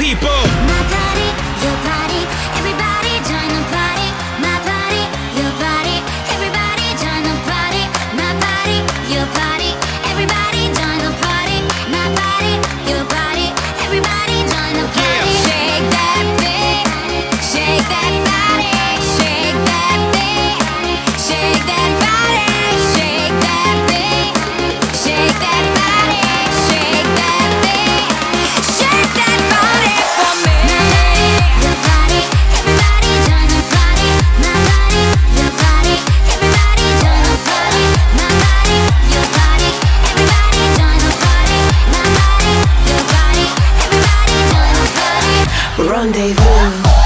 people. Rendezvous.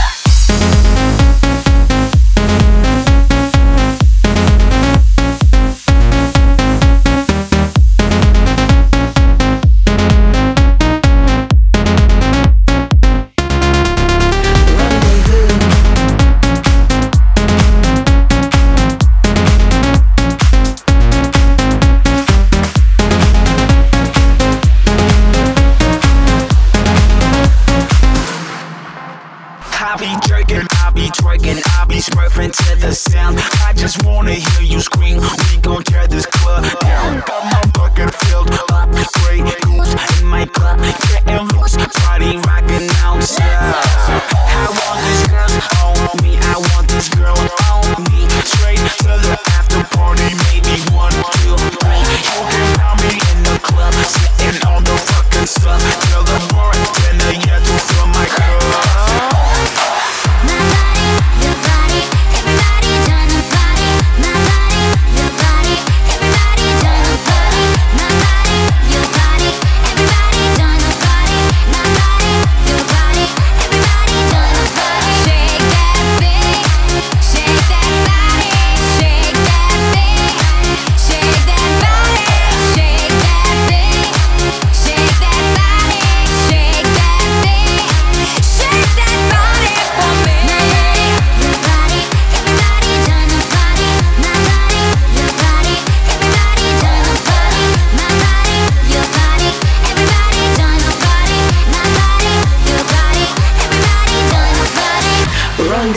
I be jerking, I be twerking, I be smurfing to the sound. I just wanna hear you scream. We gon' tear this club down. Got my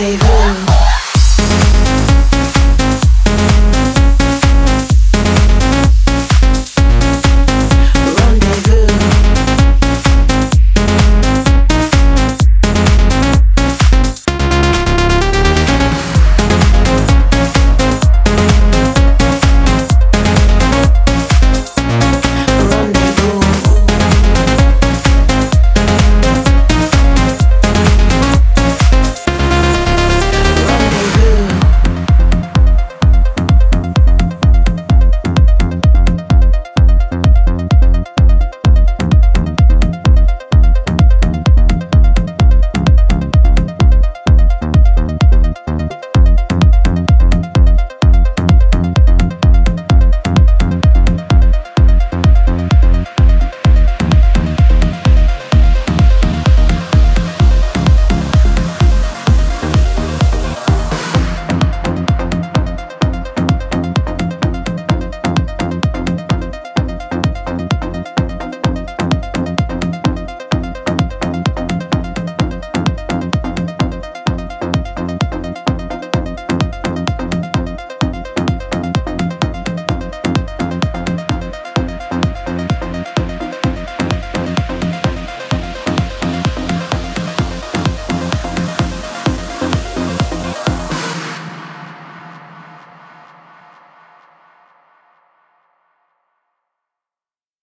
Baby.